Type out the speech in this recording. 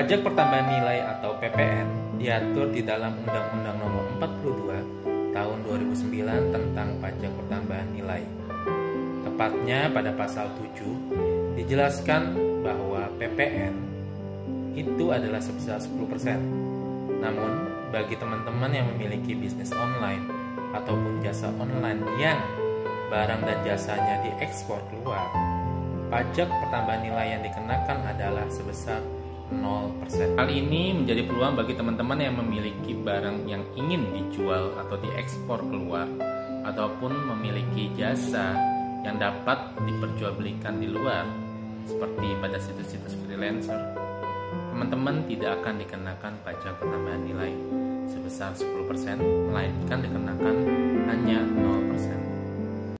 Pajak pertambahan nilai atau PPN diatur di dalam Undang-Undang Nomor 42 Tahun 2009 tentang pajak pertambahan nilai. Tepatnya pada pasal 7 dijelaskan bahwa PPN itu adalah sebesar 10%. Namun, bagi teman-teman yang memiliki bisnis online ataupun jasa online yang barang dan jasanya diekspor keluar, pajak pertambahan nilai yang dikenakan adalah sebesar 0%. Hal ini menjadi peluang bagi teman-teman yang memiliki barang yang ingin dijual atau diekspor keluar ataupun memiliki jasa yang dapat diperjualbelikan di luar seperti pada situs-situs freelancer. Teman-teman tidak akan dikenakan pajak pertambahan nilai sebesar 10%, melainkan dikenakan hanya 0%.